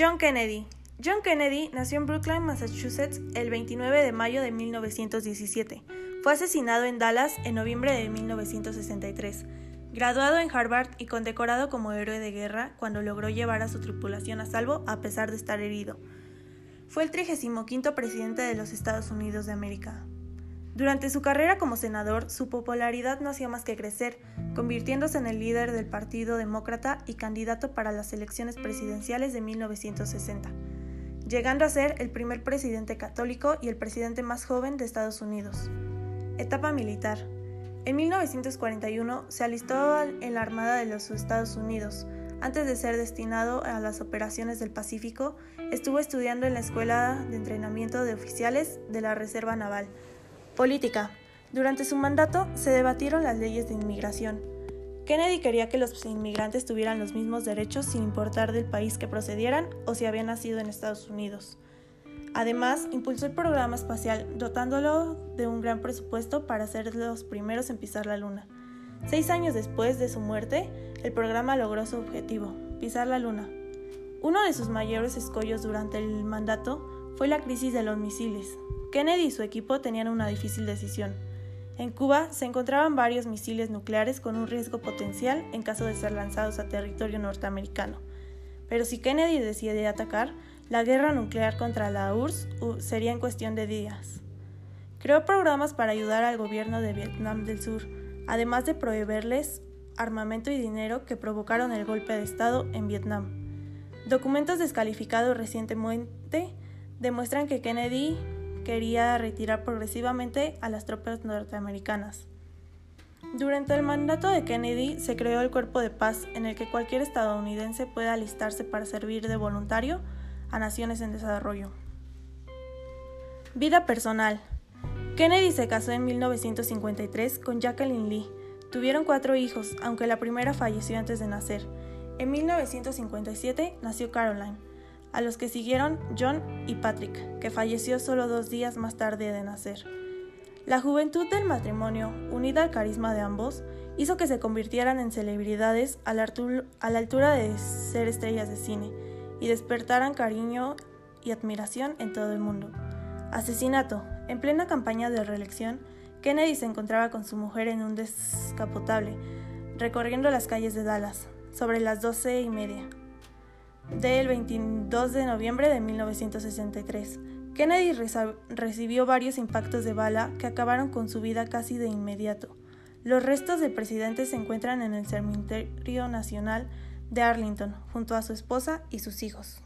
John Kennedy. John Kennedy nació en Brookline, Massachusetts, el 29 de mayo de 1917. Fue asesinado en Dallas en noviembre de 1963. Graduado en Harvard y condecorado como héroe de guerra cuando logró llevar a su tripulación a salvo a pesar de estar herido. Fue el 35 presidente de los Estados Unidos de América. Durante su carrera como senador, su popularidad no hacía más que crecer, convirtiéndose en el líder del Partido Demócrata y candidato para las elecciones presidenciales de 1960, llegando a ser el primer presidente católico y el presidente más joven de Estados Unidos. Etapa militar. En 1941 se alistó en la Armada de los Estados Unidos. Antes de ser destinado a las operaciones del Pacífico, estuvo estudiando en la Escuela de Entrenamiento de Oficiales de la Reserva Naval, Política. Durante su mandato se debatieron las leyes de inmigración. Kennedy quería que los inmigrantes tuvieran los mismos derechos sin importar del país que procedieran o si habían nacido en Estados Unidos. Además, impulsó el programa espacial, dotándolo de un gran presupuesto para ser los primeros en pisar la Luna. Seis años después de su muerte, el programa logró su objetivo, pisar la Luna. Uno de sus mayores escollos durante el mandato fue la crisis de los misiles, Kennedy y su equipo tenían una difícil decisión. En Cuba se encontraban varios misiles nucleares con un riesgo potencial en caso de ser lanzados a territorio norteamericano. Pero si Kennedy decidía atacar, la guerra nuclear contra la URSS sería en cuestión de días. Creó programas para ayudar al gobierno de Vietnam del Sur, además de proveerles armamento y dinero que provocaron el golpe de Estado en Vietnam. Documentos descalificados recientemente demuestran que Kennedy quería retirar progresivamente a las tropas norteamericanas. Durante el mandato de Kennedy se creó el Cuerpo de Paz en el que cualquier estadounidense puede alistarse para servir de voluntario a naciones en desarrollo. Vida personal. Kennedy se casó en 1953 con Jacqueline Lee. Tuvieron cuatro hijos, aunque la primera falleció antes de nacer. En 1957 nació Caroline a los que siguieron John y Patrick, que falleció solo dos días más tarde de nacer. La juventud del matrimonio, unida al carisma de ambos, hizo que se convirtieran en celebridades a la, altura de ser estrellas de cine y despertaran cariño y admiración en todo el mundo. Asesinato. En plena campaña de reelección, Kennedy se encontraba con su mujer en un descapotable, recorriendo las calles de Dallas, sobre las doce y media del 22 de noviembre de 1963. Kennedy recibió varios impactos de bala que acabaron con su vida casi de inmediato. Los restos del presidente se encuentran en el Cementerio Nacional de Arlington, junto a su esposa y sus hijos.